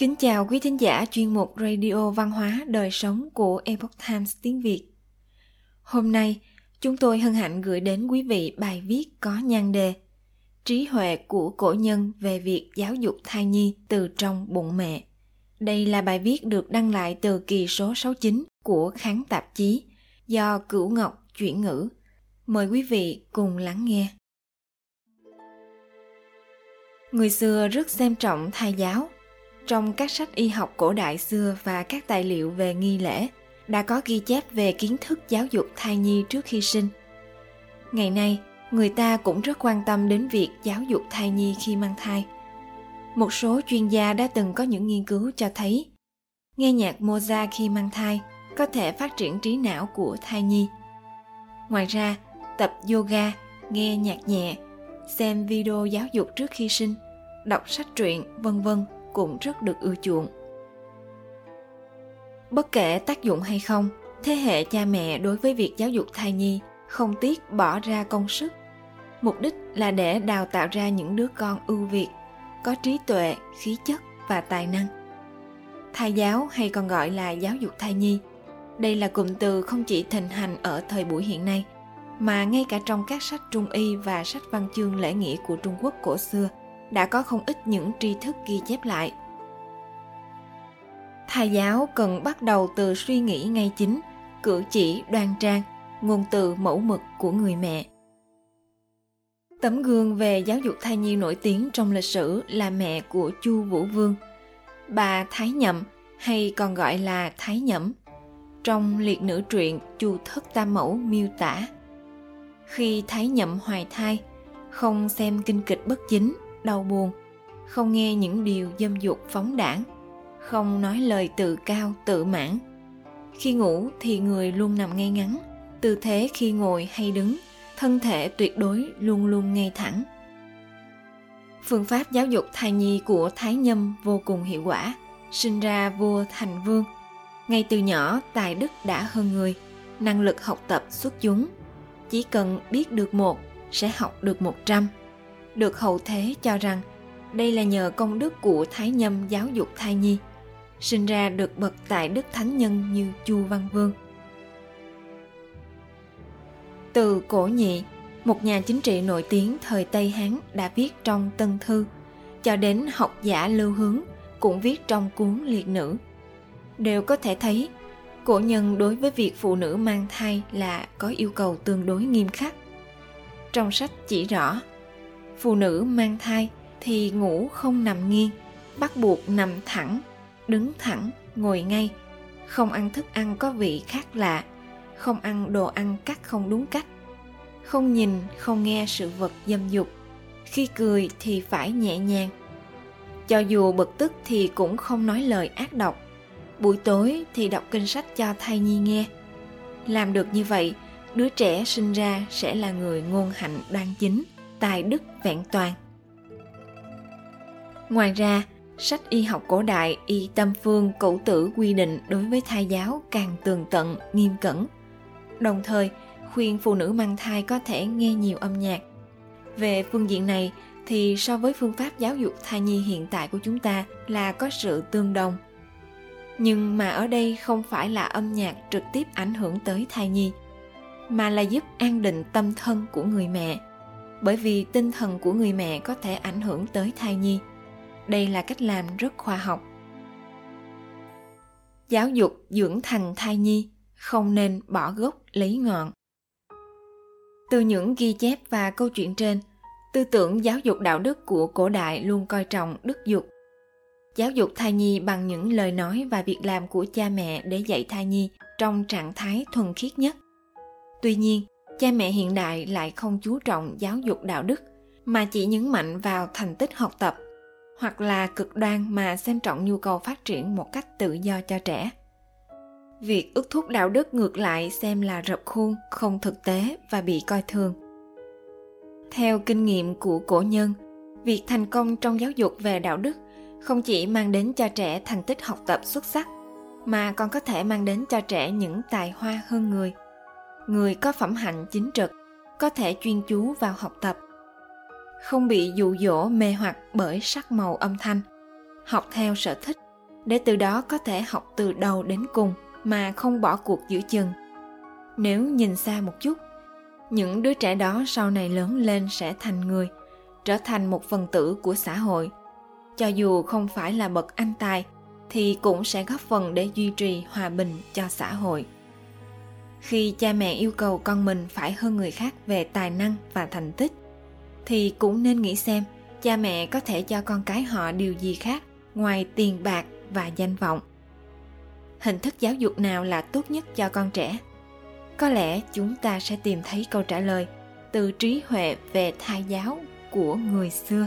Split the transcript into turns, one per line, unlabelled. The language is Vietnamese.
Kính chào quý thính giả chuyên mục Radio Văn hóa Đời Sống của Epoch Times tiếng Việt. Hôm nay, chúng tôi hân hạnh gửi đến quý vị bài viết có nhan đề Trí huệ của cổ nhân về việc giáo dục thai nhi từ trong bụng mẹ. Đây là bài viết được đăng lại từ kỳ số 69 của kháng tạp chí do Cửu Ngọc chuyển ngữ. Mời quý vị cùng lắng nghe. Người xưa rất xem trọng thai giáo. Trong các sách y học cổ đại xưa và các tài liệu về nghi lễ, đã có ghi chép về kiến thức giáo dục thai nhi trước khi sinh. Ngày nay, người ta cũng rất quan tâm đến việc giáo dục thai nhi khi mang thai. Một số chuyên gia đã từng có những nghiên cứu cho thấy nghe nhạc Mozart khi mang thai có thể phát triển trí não của thai nhi. Ngoài ra, tập yoga, nghe nhạc nhẹ, xem video giáo dục trước khi sinh, đọc sách truyện, vân vân cũng rất được ưa chuộng. Bất kể tác dụng hay không, thế hệ cha mẹ đối với việc giáo dục thai nhi không tiếc bỏ ra công sức. Mục đích là để đào tạo ra những đứa con ưu việt, có trí tuệ, khí chất và tài năng. Thai giáo hay còn gọi là giáo dục thai nhi, đây là cụm từ không chỉ thịnh hành ở thời buổi hiện nay, mà ngay cả trong các sách trung y và sách văn chương lễ nghĩa của Trung Quốc cổ xưa đã có không ít những tri thức ghi chép lại. Thầy giáo cần bắt đầu từ suy nghĩ ngay chính, cử chỉ đoan trang, ngôn từ mẫu mực của người mẹ. Tấm gương về giáo dục thai nhi nổi tiếng trong lịch sử là mẹ của Chu Vũ Vương, bà Thái Nhậm hay còn gọi là Thái Nhậm, Trong liệt nữ truyện Chu Thất Tam Mẫu miêu tả khi Thái Nhậm hoài thai, không xem kinh kịch bất chính đau buồn, không nghe những điều dâm dục phóng đảng, không nói lời tự cao, tự mãn. Khi ngủ thì người luôn nằm ngay ngắn, tư thế khi ngồi hay đứng, thân thể tuyệt đối luôn luôn ngay thẳng. Phương pháp giáo dục thai nhi của thái nhâm vô cùng hiệu quả, sinh ra vua thành vương. Ngay từ nhỏ, tài đức đã hơn người, năng lực học tập xuất chúng. Chỉ cần biết được một, sẽ học được một trăm được hậu thế cho rằng đây là nhờ công đức của Thái Nhâm giáo dục thai nhi, sinh ra được bậc tại đức thánh nhân như Chu Văn Vương. Từ cổ nhị, một nhà chính trị nổi tiếng thời Tây Hán đã viết trong Tân Thư, cho đến học giả lưu hướng cũng viết trong cuốn liệt nữ. Đều có thể thấy, cổ nhân đối với việc phụ nữ mang thai là có yêu cầu tương đối nghiêm khắc. Trong sách chỉ rõ, phụ nữ mang thai thì ngủ không nằm nghiêng, bắt buộc nằm thẳng, đứng thẳng, ngồi ngay. Không ăn thức ăn có vị khác lạ, không ăn đồ ăn cắt không đúng cách. Không nhìn, không nghe sự vật dâm dục. Khi cười thì phải nhẹ nhàng. Cho dù bực tức thì cũng không nói lời ác độc. Buổi tối thì đọc kinh sách cho thai nhi nghe. Làm được như vậy, đứa trẻ sinh ra sẽ là người ngôn hạnh đoan chính tài đức vẹn toàn. Ngoài ra, sách y học cổ đại y tâm phương cửu tử quy định đối với thai giáo càng tường tận, nghiêm cẩn. Đồng thời, khuyên phụ nữ mang thai có thể nghe nhiều âm nhạc. Về phương diện này thì so với phương pháp giáo dục thai nhi hiện tại của chúng ta là có sự tương đồng. Nhưng mà ở đây không phải là âm nhạc trực tiếp ảnh hưởng tới thai nhi, mà là giúp an định tâm thân của người mẹ bởi vì tinh thần của người mẹ có thể ảnh hưởng tới thai nhi. Đây là cách làm rất khoa học. Giáo dục dưỡng thành thai nhi, không nên bỏ gốc lấy ngọn. Từ những ghi chép và câu chuyện trên, tư tưởng giáo dục đạo đức của cổ đại luôn coi trọng đức dục. Giáo dục thai nhi bằng những lời nói và việc làm của cha mẹ để dạy thai nhi trong trạng thái thuần khiết nhất. Tuy nhiên cha mẹ hiện đại lại không chú trọng giáo dục đạo đức, mà chỉ nhấn mạnh vào thành tích học tập, hoặc là cực đoan mà xem trọng nhu cầu phát triển một cách tự do cho trẻ. Việc ước thúc đạo đức ngược lại xem là rập khuôn, không thực tế và bị coi thường. Theo kinh nghiệm của cổ nhân, việc thành công trong giáo dục về đạo đức không chỉ mang đến cho trẻ thành tích học tập xuất sắc, mà còn có thể mang đến cho trẻ những tài hoa hơn người người có phẩm hạnh chính trực, có thể chuyên chú vào học tập. Không bị dụ dỗ, mê hoặc bởi sắc màu âm thanh. Học theo sở thích, để từ đó có thể học từ đầu đến cùng mà không bỏ cuộc giữa chừng. Nếu nhìn xa một chút, những đứa trẻ đó sau này lớn lên sẽ thành người, trở thành một phần tử của xã hội. Cho dù không phải là bậc anh tài, thì cũng sẽ góp phần để duy trì hòa bình cho xã hội khi cha mẹ yêu cầu con mình phải hơn người khác về tài năng và thành tích, thì cũng nên nghĩ xem cha mẹ có thể cho con cái họ điều gì khác ngoài tiền bạc và danh vọng. Hình thức giáo dục nào là tốt nhất cho con trẻ? Có lẽ chúng ta sẽ tìm thấy câu trả lời từ trí huệ về thai giáo của người xưa.